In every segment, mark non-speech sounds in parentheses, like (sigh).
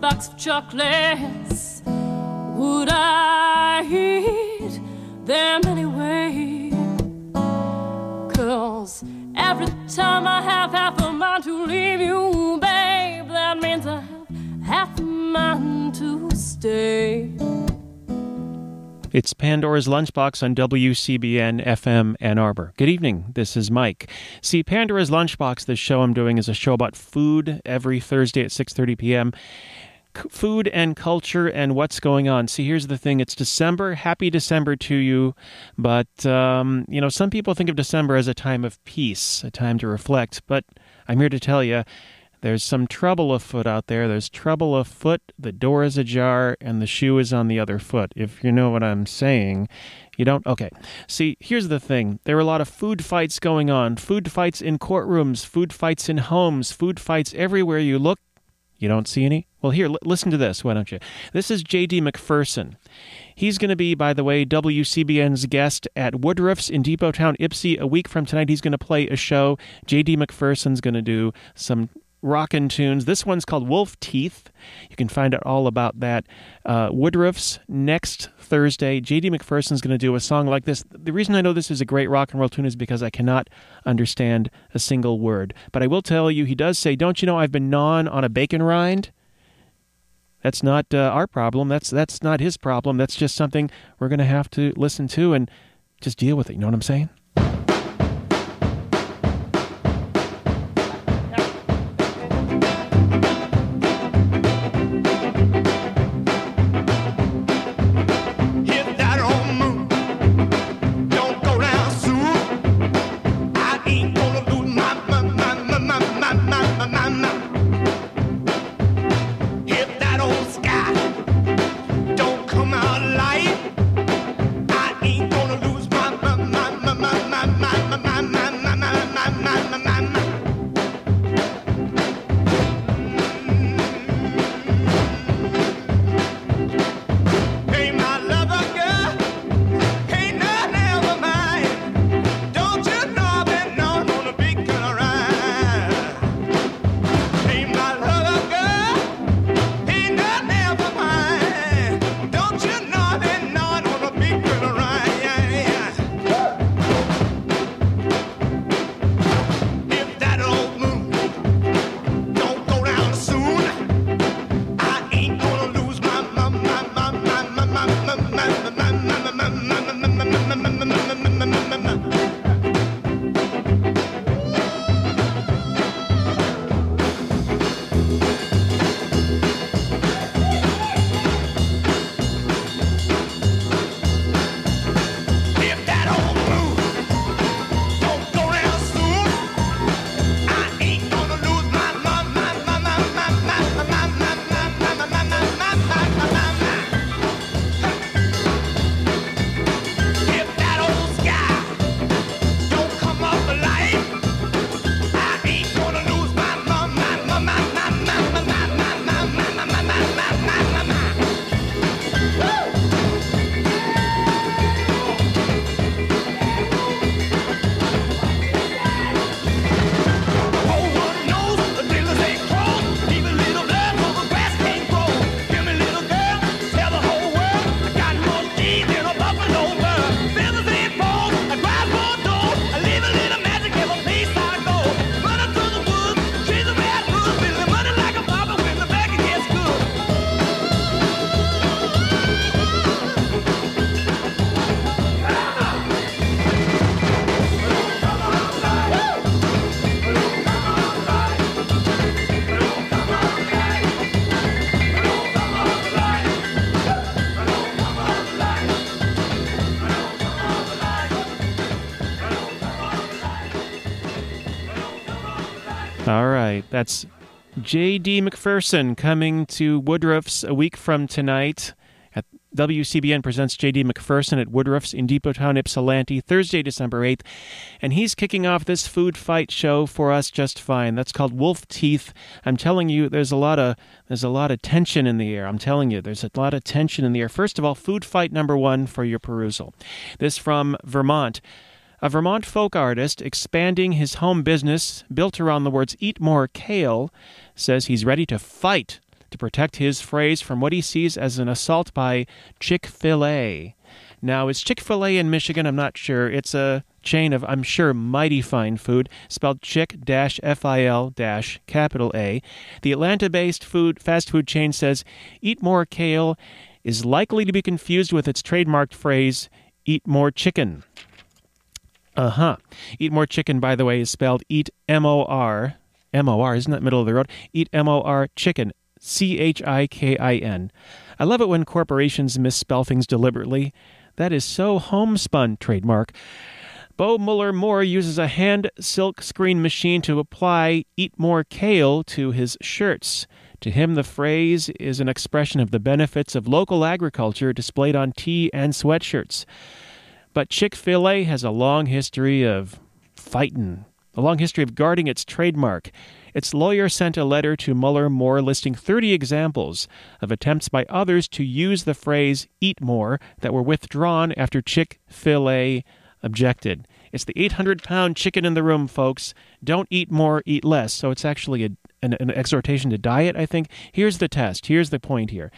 box, of chocolates. Would I eat them anyway? Cause every time I have half a mind to leave you, babe, that means I have half a mind to stay. It's Pandora's Lunchbox on WCBN FM Ann Arbor. Good evening. This is Mike. See, Pandora's Lunchbox, the show I'm doing is a show about food every Thursday at 6:30 p.m. Food and culture and what's going on. See, here's the thing. It's December. Happy December to you. But um, you know, some people think of December as a time of peace, a time to reflect, but I'm here to tell you there's some trouble afoot out there. There's trouble afoot. The door is ajar and the shoe is on the other foot. If you know what I'm saying, you don't? Okay. See, here's the thing there are a lot of food fights going on food fights in courtrooms, food fights in homes, food fights everywhere you look. You don't see any? Well, here, l- listen to this, why don't you? This is J.D. McPherson. He's going to be, by the way, WCBN's guest at Woodruff's in Depot Town, Ypsi. A week from tonight, he's going to play a show. J.D. McPherson's going to do some rockin' tunes. This one's called Wolf Teeth. You can find out all about that. Uh, Woodruff's next Thursday. J.D. McPherson's going to do a song like this. The reason I know this is a great rock and roll tune is because I cannot understand a single word. But I will tell you, he does say, Don't you know I've been gnawing on a bacon rind? That's not uh, our problem. That's that's not his problem. That's just something we're going to have to listen to and just deal with it. You know what I'm saying? That's J.D. McPherson coming to Woodruff's a week from tonight at WCBN presents J.D. McPherson at Woodruff's in Depot Town, Ypsilanti, Thursday, December 8th. And he's kicking off this food fight show for us just fine. That's called Wolf Teeth. I'm telling you, there's a lot of there's a lot of tension in the air. I'm telling you, there's a lot of tension in the air. First of all, food fight number one for your perusal. This from Vermont. A Vermont folk artist expanding his home business, built around the words eat more kale, says he's ready to fight to protect his phrase from what he sees as an assault by Chick fil A. Now, is Chick fil A in Michigan? I'm not sure. It's a chain of, I'm sure, mighty fine food, spelled Chick F I L capital A. The Atlanta based food fast food chain says eat more kale is likely to be confused with its trademarked phrase eat more chicken. Uh huh. Eat more chicken, by the way, is spelled eat M O R. M O R, isn't that middle of the road? Eat M O R chicken. C H I K I N. I love it when corporations misspell things deliberately. That is so homespun, trademark. Bo Muller Moore uses a hand silk screen machine to apply Eat More Kale to his shirts. To him, the phrase is an expression of the benefits of local agriculture displayed on tee and sweatshirts. But Chick fil A has a long history of fighting, a long history of guarding its trademark. Its lawyer sent a letter to Muller Moore listing 30 examples of attempts by others to use the phrase eat more that were withdrawn after Chick fil A objected. It's the 800 pound chicken in the room, folks. Don't eat more, eat less. So it's actually a, an, an exhortation to diet, I think. Here's the test. Here's the point here.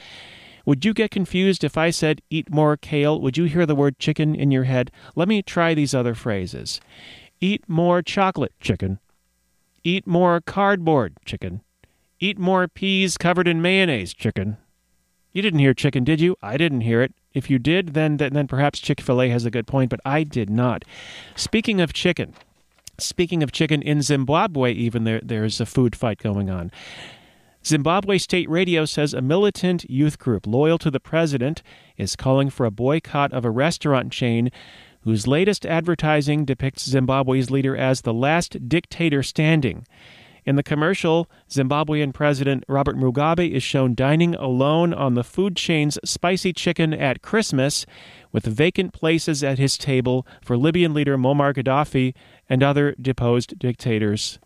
Would you get confused if I said eat more kale? Would you hear the word chicken in your head? Let me try these other phrases. Eat more chocolate, chicken. Eat more cardboard, chicken. Eat more peas covered in mayonnaise, chicken. You didn't hear chicken, did you? I didn't hear it. If you did, then then perhaps Chick-fil-A has a good point, but I did not. Speaking of chicken, speaking of chicken in Zimbabwe even there there's a food fight going on. Zimbabwe State Radio says a militant youth group loyal to the president is calling for a boycott of a restaurant chain whose latest advertising depicts Zimbabwe's leader as the last dictator standing. In the commercial, Zimbabwean President Robert Mugabe is shown dining alone on the food chain's spicy chicken at Christmas, with vacant places at his table for Libyan leader Muammar Gaddafi and other deposed dictators.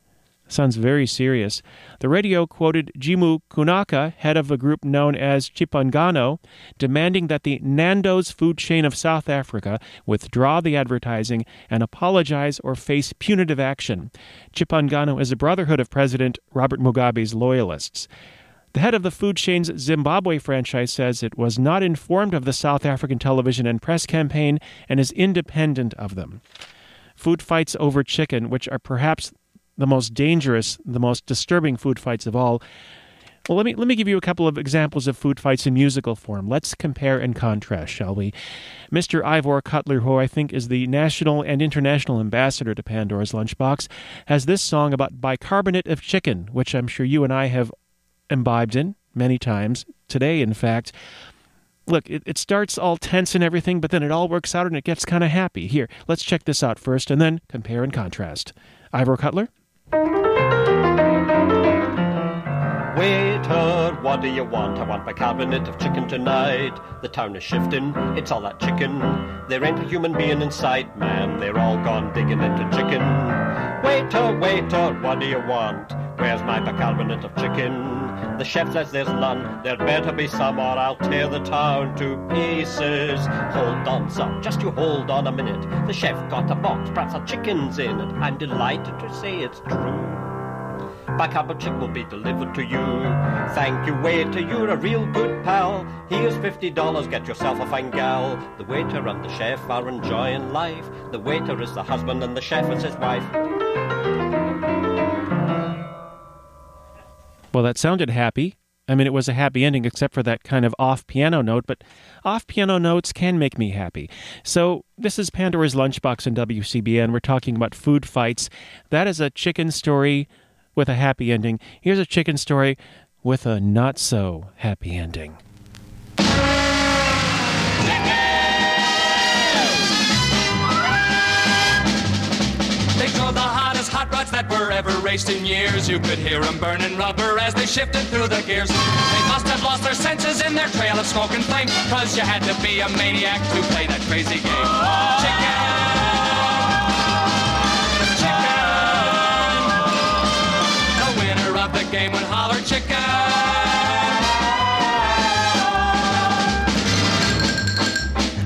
Sounds very serious. The radio quoted Jimu Kunaka, head of a group known as Chipangano, demanding that the Nando's food chain of South Africa withdraw the advertising and apologize or face punitive action. Chipangano is a brotherhood of President Robert Mugabe's loyalists. The head of the food chain's Zimbabwe franchise says it was not informed of the South African television and press campaign and is independent of them. Food fights over chicken, which are perhaps the most dangerous, the most disturbing food fights of all. Well, let me let me give you a couple of examples of food fights in musical form. Let's compare and contrast, shall we? Mr. Ivor Cutler, who I think is the national and international ambassador to Pandora's Lunchbox, has this song about bicarbonate of chicken, which I'm sure you and I have imbibed in many times today. In fact, look, it, it starts all tense and everything, but then it all works out and it gets kind of happy. Here, let's check this out first, and then compare and contrast. Ivor Cutler. Thank you. Waiter, what do you want? I want my cabinet of chicken tonight. The town is shifting, it's all that chicken. There ain't a human being in sight, man. They're all gone digging into chicken. Waiter, waiter, what do you want? Where's my bicarbonate of chicken? The chef says there's none. There'd better be some, or I'll tear the town to pieces. Hold on, sir, just you hold on a minute. The chef got a box, perhaps a chicken's in it. I'm delighted to say it's true. Bicarbonate chick will be delivered to you. Thank you, waiter, you're a real good pal. Here's fifty dollars, get yourself a fine gal. The waiter and the chef are enjoying life. The waiter is the husband and the chef is his wife. Well, that sounded happy. I mean, it was a happy ending except for that kind of off piano note, but off piano notes can make me happy. So, this is Pandora's Lunchbox in WCBN. We're talking about food fights. That is a chicken story with a happy ending. Here's a chicken story with a not so happy ending. They drove the hottest hot rods that were ever raced in years. You could hear 'em burning rubber as they shifted through the gears. They must have lost their senses in their trail of smoke and flame, cause you had to be a maniac to play that crazy game. Chicken! Game would holler chicken!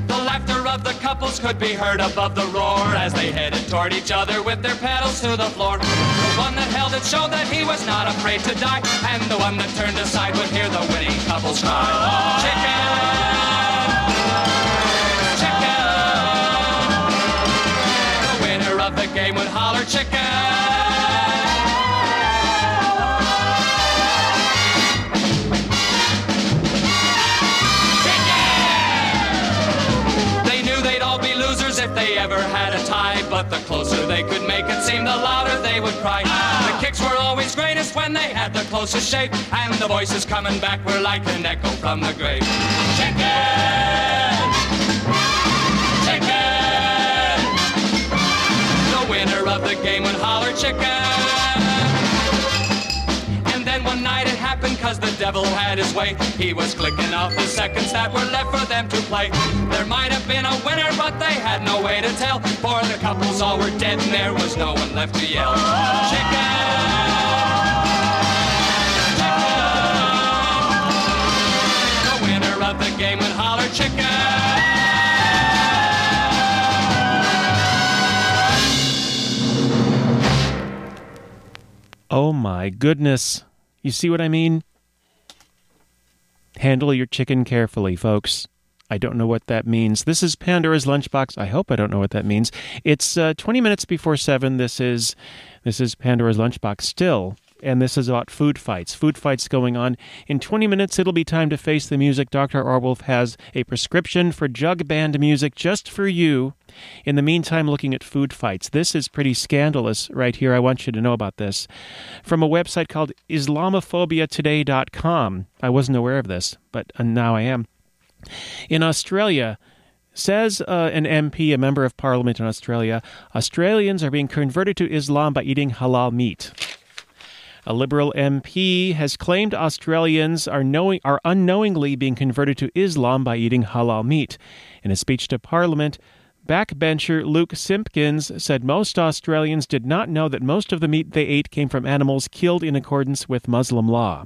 The laughter of the couples could be heard above the roar as they headed toward each other with their paddles to the floor. The one that held it showed that he was not afraid to die, and the one that turned aside would hear the winning couples cry. Oh, chicken! Chicken! The winner of the game would holler chicken! The closer they could make it seem, the louder they would cry. The kicks were always greatest when they had the closest shape, and the voices coming back were like an echo from the grave. Chicken! Chicken! The winner of the game would holler chicken! Devil had his way. He was clicking off the seconds that were left for them to play. There might have been a winner, but they had no way to tell. For the couples all were dead and there was no one left to yell. Chicken! The game would holler chicken! Oh my goodness. You see what I mean? Handle your chicken carefully, folks. I don't know what that means. This is Pandora's Lunchbox. I hope I don't know what that means. It's uh, 20 minutes before 7. This is this is Pandora's Lunchbox still, and this is about food fights. Food fights going on. In 20 minutes it'll be time to face the music. Dr. Orwolf has a prescription for jug band music just for you. In the meantime, looking at food fights. This is pretty scandalous right here. I want you to know about this. From a website called IslamophobiaToday.com. I wasn't aware of this, but uh, now I am. In Australia, says uh, an MP, a member of parliament in Australia, Australians are being converted to Islam by eating halal meat. A Liberal MP has claimed Australians are, knowing, are unknowingly being converted to Islam by eating halal meat. In a speech to Parliament, backbencher Luke Simpkins said most Australians did not know that most of the meat they ate came from animals killed in accordance with Muslim law.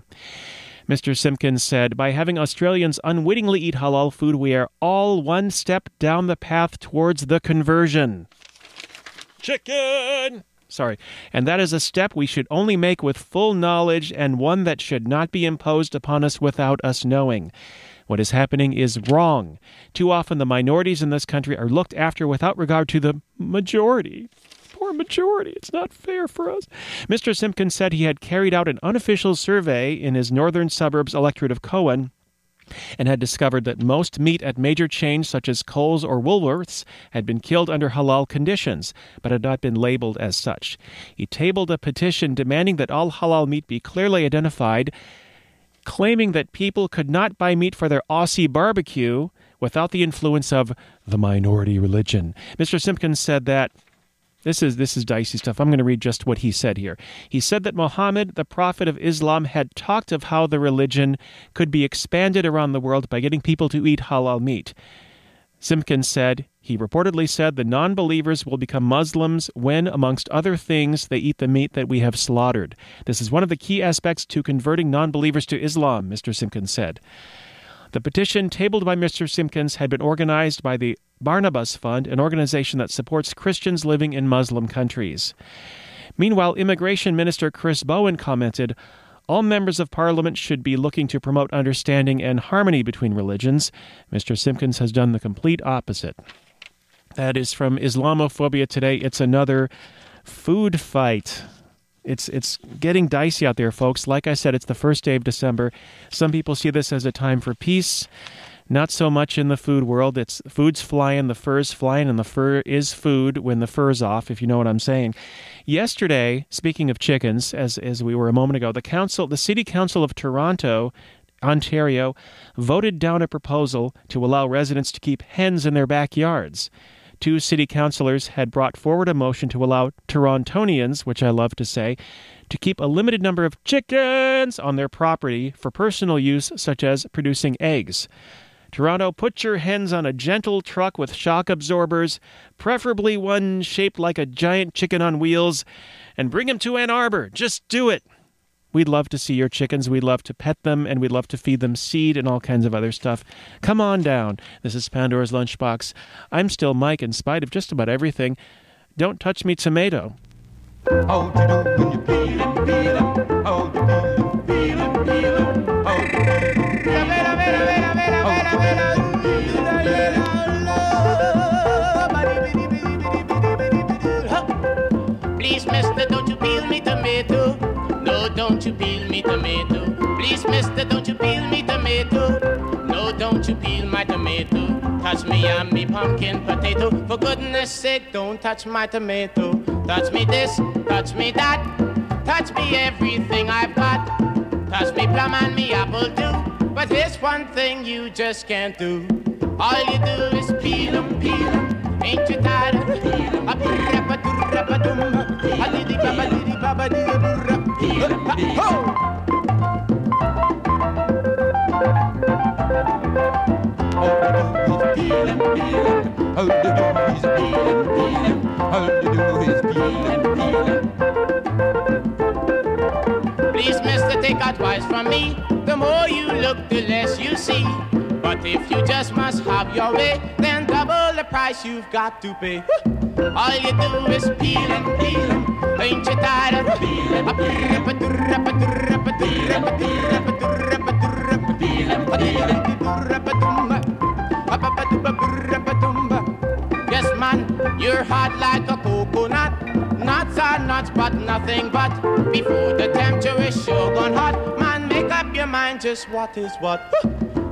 Mr. Simpkins said, By having Australians unwittingly eat halal food, we are all one step down the path towards the conversion. Chicken! Sorry. And that is a step we should only make with full knowledge and one that should not be imposed upon us without us knowing. What is happening is wrong. Too often, the minorities in this country are looked after without regard to the majority. Poor majority. It's not fair for us. Mr. Simpkins said he had carried out an unofficial survey in his northern suburbs electorate of Cowan and had discovered that most meat at major chains such as Coles or Woolworths had been killed under halal conditions, but had not been labeled as such. He tabled a petition demanding that all halal meat be clearly identified, claiming that people could not buy meat for their Aussie barbecue without the influence of the minority religion. Mr. Simpkins said that this is this is dicey stuff. I'm going to read just what he said here. He said that Muhammad, the prophet of Islam, had talked of how the religion could be expanded around the world by getting people to eat halal meat. Simpkins said, he reportedly said the non believers will become Muslims when, amongst other things, they eat the meat that we have slaughtered. This is one of the key aspects to converting non believers to Islam, Mr. Simpkins said. The petition tabled by Mr. Simpkins had been organized by the Barnabas Fund, an organization that supports Christians living in Muslim countries. Meanwhile, Immigration Minister Chris Bowen commented all members of Parliament should be looking to promote understanding and harmony between religions. Mr. Simpkins has done the complete opposite. That is from Islamophobia Today. It's another food fight. It's it's getting dicey out there, folks. Like I said, it's the first day of December. Some people see this as a time for peace. Not so much in the food world. It's food's flying, the fur's flying, and the fur is food when the fur's off, if you know what I'm saying. Yesterday, speaking of chickens, as as we were a moment ago, the council, the city council of Toronto, Ontario, voted down a proposal to allow residents to keep hens in their backyards. Two city councilors had brought forward a motion to allow Torontonians, which I love to say, to keep a limited number of chickens on their property for personal use, such as producing eggs. Toronto, put your hens on a gentle truck with shock absorbers, preferably one shaped like a giant chicken on wheels, and bring them to Ann Arbor. Just do it. We'd love to see your chickens. We'd love to pet them, and we'd love to feed them seed and all kinds of other stuff. Come on down. This is Pandora's Lunchbox. I'm still Mike, in spite of just about everything. Don't touch me, tomato. Don't you peel me tomato. Please, mister, don't you peel me tomato. No, don't you peel my tomato. Touch me on me pumpkin potato. For goodness sake, don't touch my tomato. Touch me this, touch me that. Touch me everything I've got. Touch me plum and me apple too. But here's one thing you just can't do. All you do is peel 'em, peel 'em. Ain't you tired of peel 'em? You've got to pay. All you do is peel and peel and Yes, man, you're hot like a coconut. Nuts are nuts, but nothing but. Before the temperature is sure gone hot, man, make up your mind just what is what.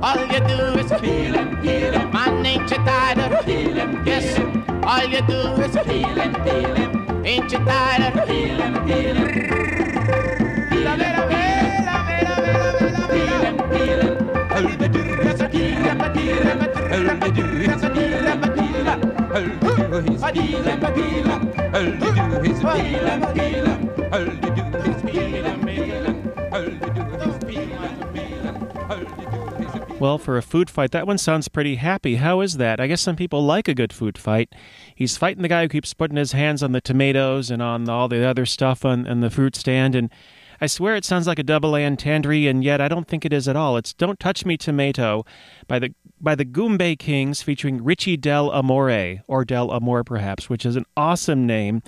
All you do is peel and peel and man, ain't you tired of peel and yes? All you do is peel and and ain't you tired of peel and peel and peel and peel and How you Well, for a food fight, that one sounds pretty happy. How is that? I guess some people like a good food fight. He's fighting the guy who keeps putting his hands on the tomatoes and on all the other stuff on, on the fruit stand. And I swear it sounds like a double entendre, and yet I don't think it is at all. It's Don't Touch Me Tomato by the by the Goombay Kings featuring Richie Del Amore, or Del Amor perhaps, which is an awesome name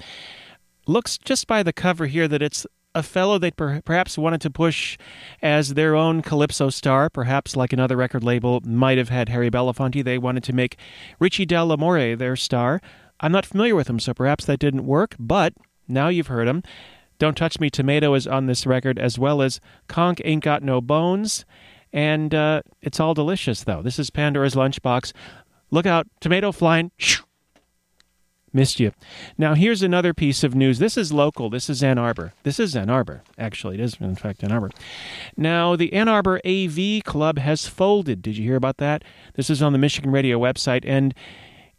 looks just by the cover here that it's a fellow they per- perhaps wanted to push as their own calypso star, perhaps like another record label might have had Harry Belafonte. They wanted to make Richie Del Amore their star. I'm not familiar with him, so perhaps that didn't work, but now you've heard him. Don't Touch Me Tomato is on this record, as well as Conk Ain't Got No Bones, and uh, it's all delicious, though. This is Pandora's Lunchbox. Look out, tomato flying. Shoo! Missed you. Now, here's another piece of news. This is local. This is Ann Arbor. This is Ann Arbor. Actually, it is, in fact, Ann Arbor. Now, the Ann Arbor AV Club has folded. Did you hear about that? This is on the Michigan Radio website, and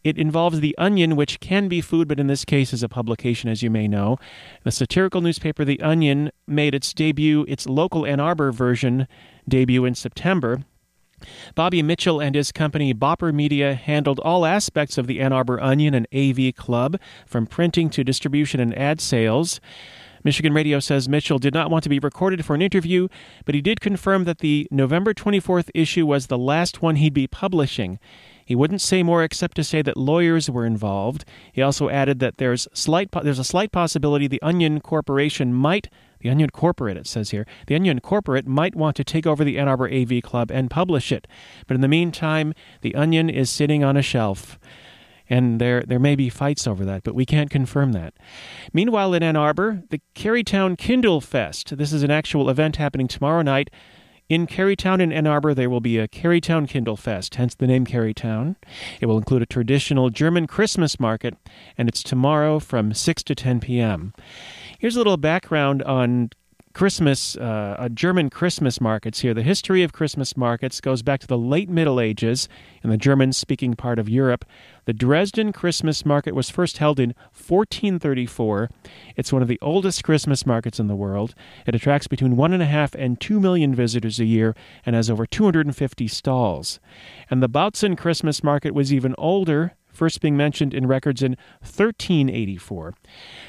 it involves The Onion, which can be food, but in this case is a publication, as you may know. The satirical newspaper The Onion made its debut, its local Ann Arbor version debut in September. Bobby Mitchell and his company Bopper Media handled all aspects of the Ann Arbor Onion and AV Club, from printing to distribution and ad sales. Michigan Radio says Mitchell did not want to be recorded for an interview, but he did confirm that the November 24th issue was the last one he'd be publishing. He wouldn't say more except to say that lawyers were involved. He also added that there's slight there's a slight possibility the Onion Corporation might the Onion Corporate, it says here, the Onion Corporate might want to take over the Ann Arbor AV Club and publish it. But in the meantime, the Onion is sitting on a shelf. And there, there may be fights over that, but we can't confirm that. Meanwhile, in Ann Arbor, the Kerrytown Kindle Fest. This is an actual event happening tomorrow night. In Kerrytown in Ann Arbor, there will be a Kerrytown Kindle Fest, hence the name Kerrytown. It will include a traditional German Christmas market, and it's tomorrow from 6 to 10 p.m. Here's a little background on Christmas, uh, German Christmas markets here. The history of Christmas markets goes back to the late Middle Ages in the German speaking part of Europe. The Dresden Christmas market was first held in 1434. It's one of the oldest Christmas markets in the world. It attracts between one and a half and two million visitors a year and has over 250 stalls. And the Bautzen Christmas market was even older first being mentioned in records in 1384.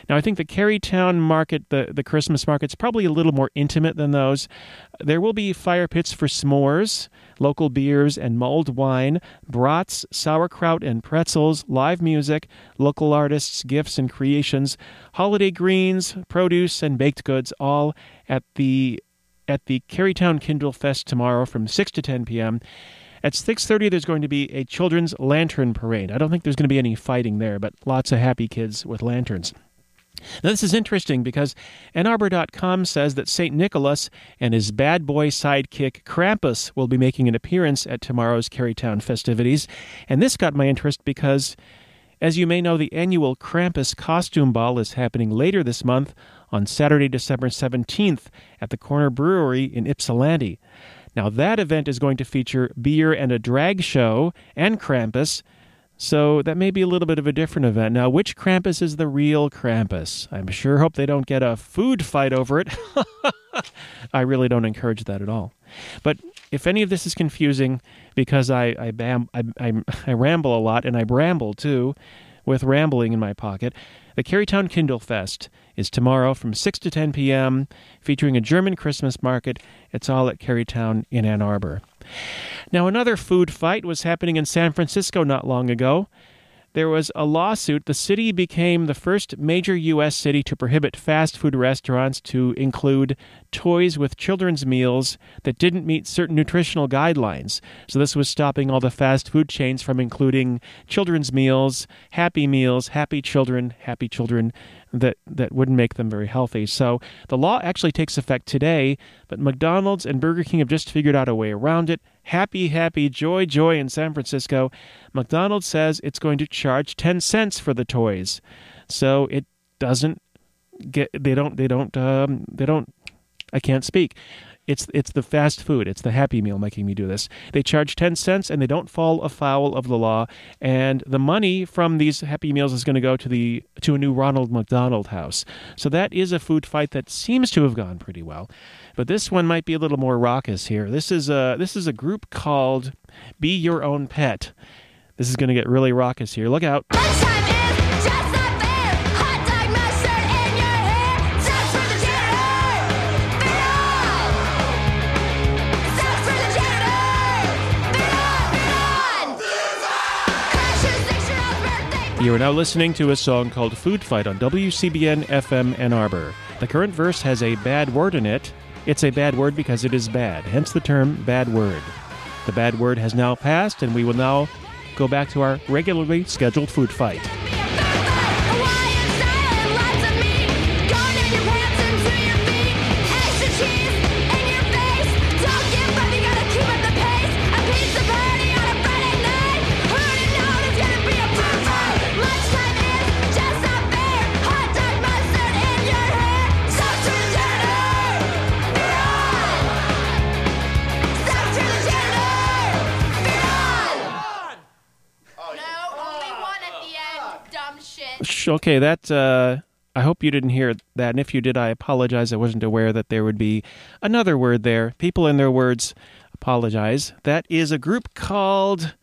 Now, I think the Kerrytown market, the, the Christmas market, is probably a little more intimate than those. There will be fire pits for s'mores, local beers and mulled wine, brats, sauerkraut and pretzels, live music, local artists, gifts and creations, holiday greens, produce, and baked goods, all at the at the Kerrytown Kindle Fest tomorrow from 6 to 10 p.m. At 6:30 there's going to be a children's lantern parade. I don't think there's going to be any fighting there, but lots of happy kids with lanterns. Now, this is interesting because AnnArbor.com says that St. Nicholas and his bad boy sidekick Krampus will be making an appearance at tomorrow's Kerrytown festivities. And this got my interest because, as you may know, the annual Krampus Costume Ball is happening later this month on Saturday, December 17th at the Corner Brewery in Ypsilanti. Now, that event is going to feature beer and a drag show and Krampus, so that may be a little bit of a different event. Now, which Krampus is the real Krampus? I'm sure hope they don't get a food fight over it. (laughs) I really don't encourage that at all. But if any of this is confusing, because I I, bam, I, I, (laughs) I ramble a lot and I bramble too, with rambling in my pocket, the Kerrytown Kindle Fest is tomorrow from 6 to 10 p.m., featuring a German Christmas market. It's all at Kerrytown in Ann Arbor. Now, another food fight was happening in San Francisco not long ago. There was a lawsuit. The city became the first major U.S. city to prohibit fast food restaurants to include toys with children's meals that didn't meet certain nutritional guidelines. So, this was stopping all the fast food chains from including children's meals, happy meals, happy children, happy children that, that wouldn't make them very healthy. So, the law actually takes effect today, but McDonald's and Burger King have just figured out a way around it. Happy, happy, joy, joy in San Francisco. McDonald's says it's going to charge 10 cents for the toys. So, it doesn't get, they don't, they don't, um, they don't, I can't speak. It's it's the fast food. It's the Happy Meal making me do this. They charge ten cents and they don't fall afoul of the law. And the money from these Happy Meals is going to go to the to a new Ronald McDonald House. So that is a food fight that seems to have gone pretty well. But this one might be a little more raucous here. This is a this is a group called Be Your Own Pet. This is going to get really raucous here. Look out. You are now listening to a song called Food Fight on WCBN FM Ann Arbor. The current verse has a bad word in it. It's a bad word because it is bad, hence the term bad word. The bad word has now passed, and we will now go back to our regularly scheduled food fight. Food fight. Okay, that. Uh, I hope you didn't hear that, and if you did, I apologize. I wasn't aware that there would be another word there. People and their words apologize. That is a group called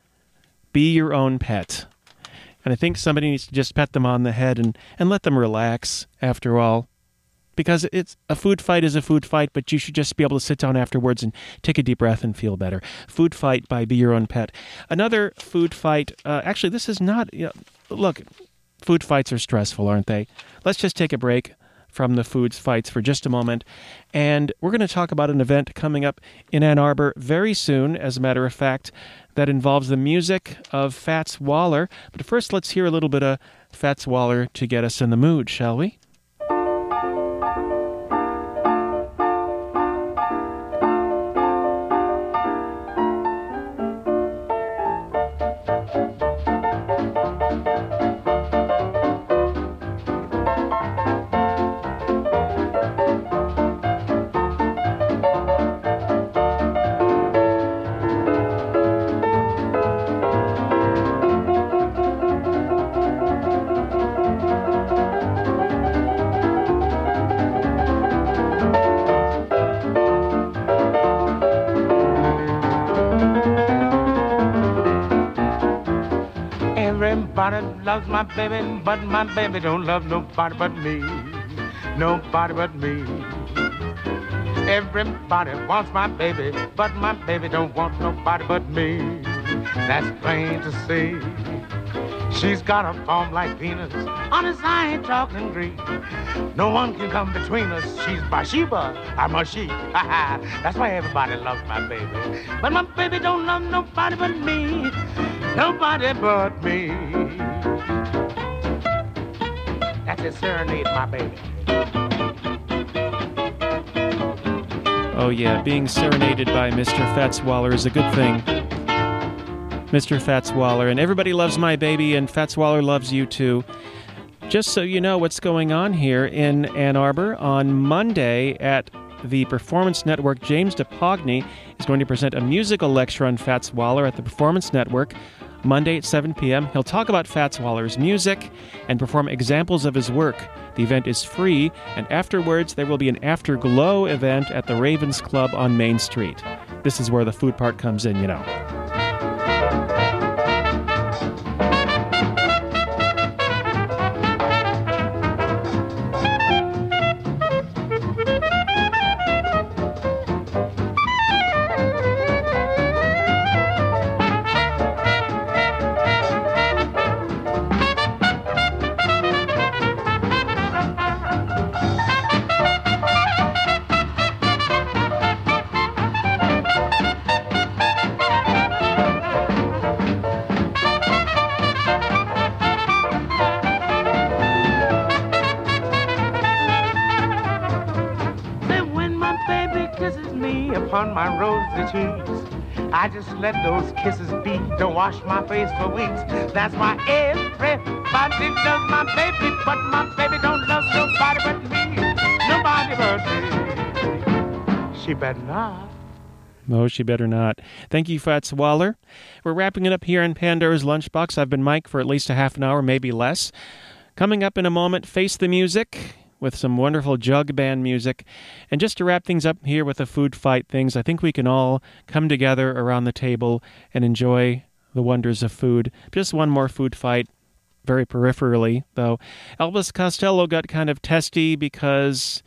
Be Your Own Pet. And I think somebody needs to just pet them on the head and, and let them relax after all. Because it's a food fight is a food fight, but you should just be able to sit down afterwards and take a deep breath and feel better. Food fight by Be Your Own Pet. Another food fight. Uh, actually, this is not. You know, look, food fights are stressful, aren't they? Let's just take a break from the food fights for just a moment. And we're going to talk about an event coming up in Ann Arbor very soon, as a matter of fact, that involves the music of Fats Waller. But first, let's hear a little bit of Fats Waller to get us in the mood, shall we? Everybody loves my baby, but my baby don't love nobody but me. Nobody but me. Everybody wants my baby, but my baby don't want nobody but me. That's plain to see. She's got a form like Venus. Honest, I ain't talking Greek. No one can come between us. She's Bathsheba. I'm a she. (laughs) That's why everybody loves my baby. But my baby don't love nobody but me. Nobody but me. That's a serenade, my baby. Oh, yeah, being serenaded by Mr. Fats Waller is a good thing. Mr. Fats Waller, and everybody loves my baby, and Fats Waller loves you too. Just so you know what's going on here in Ann Arbor, on Monday at the Performance Network, James Dapogny is going to present a musical lecture on Fats Waller at the Performance Network. Monday at 7 p.m. He'll talk about Fats Waller's music and perform examples of his work. The event is free, and afterwards there will be an afterglow event at the Ravens Club on Main Street. This is where the food part comes in, you know. Wash my face for weeks. That's why everybody loves my baby, but my baby don't love nobody but me. Nobody but me. She better not. Oh, she better not. Thank you, Fats Waller. We're wrapping it up here in Pandora's Lunchbox. I've been Mike for at least a half an hour, maybe less. Coming up in a moment, Face the Music with some wonderful jug band music. And just to wrap things up here with the food fight things, I think we can all come together around the table and enjoy the wonders of food. Just one more food fight very peripherally, though. Elvis Costello got kind of testy because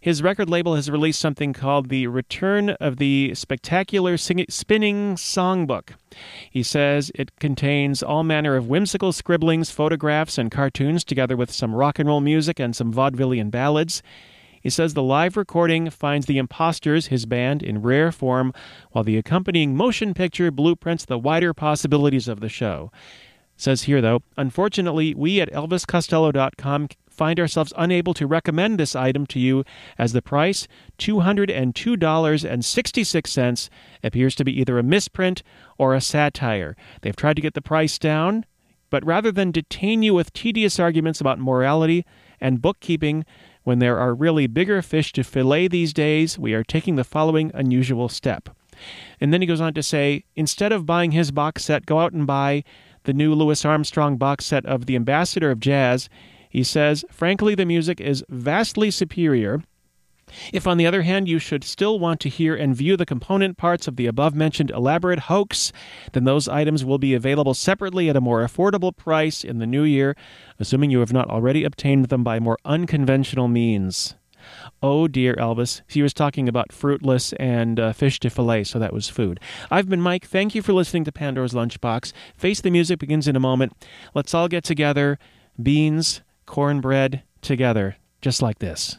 his record label has released something called The Return of the Spectacular Sing- Spinning Songbook. He says it contains all manner of whimsical scribblings, photographs, and cartoons, together with some rock and roll music and some vaudevillian ballads. He says the live recording finds the Imposters, his band, in rare form, while the accompanying motion picture blueprints the wider possibilities of the show. Says here, though, unfortunately, we at ElvisCostello.com find ourselves unable to recommend this item to you as the price, $202.66, appears to be either a misprint or a satire. They've tried to get the price down, but rather than detain you with tedious arguments about morality and bookkeeping, when there are really bigger fish to fillet these days, we are taking the following unusual step. And then he goes on to say instead of buying his box set, go out and buy the new Louis Armstrong box set of The Ambassador of Jazz. He says, frankly, the music is vastly superior. If, on the other hand, you should still want to hear and view the component parts of the above mentioned elaborate hoax, then those items will be available separately at a more affordable price in the new year, assuming you have not already obtained them by more unconventional means. Oh dear, Elvis. He was talking about fruitless and uh, fish to fillet, so that was food. I've been Mike. Thank you for listening to Pandora's Lunchbox. Face the Music begins in a moment. Let's all get together. Beans, cornbread, together, just like this.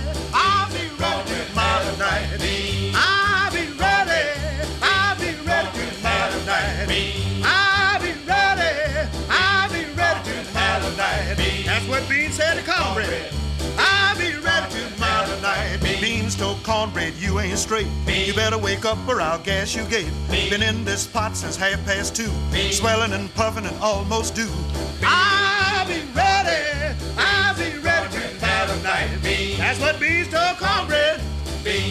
Beans to cornbread. I'll be ready tomorrow night. Beans told cornbread, you ain't straight. You better wake up or I'll gas you gate. Been in this pot since half past two. Swelling and puffing and almost due. I'll be ready. I'll be ready tomorrow night. That's what Beans told cornbread. Beans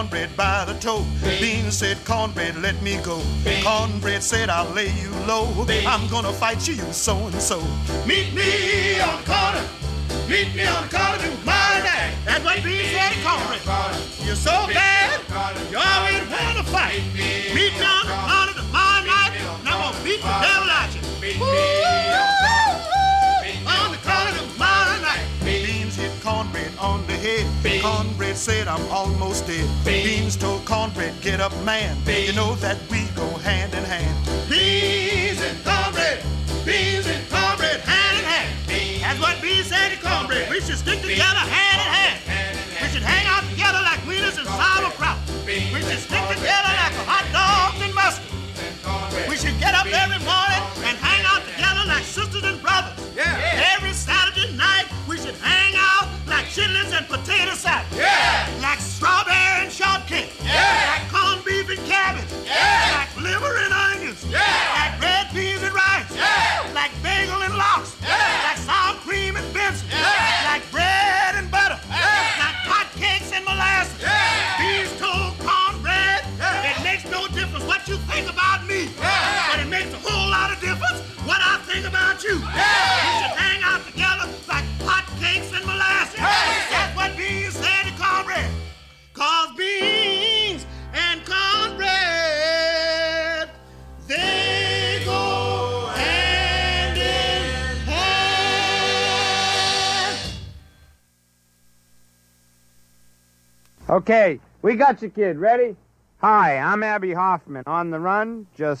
cornbread by the toe. Beans said, cornbread, let me go. Cornbread said, I'll lay you low. I'm gonna fight you, you so and so. Meet me on the corner. Meet me on the corner tomorrow night. That's what Beans said cornbread. You're so bad, you always want to fight. Meet me on the corner tomorrow night, and I'm gonna beat the devil out you. On on the head. Cornbread said, I'm almost dead. Beans told cornbread, get up, man. You know that we go hand in hand. Beans and cornbread. Beans and cornbread, hand in hand. That's what Beans said to cornbread. We should stick together hand in hand. We should hang out together like wieners and sauerkraut. We should stick together like hot dogs and mustard. We should get up every Okay, we got you, kid. Ready? Hi, I'm Abbie Hoffman. On the run, just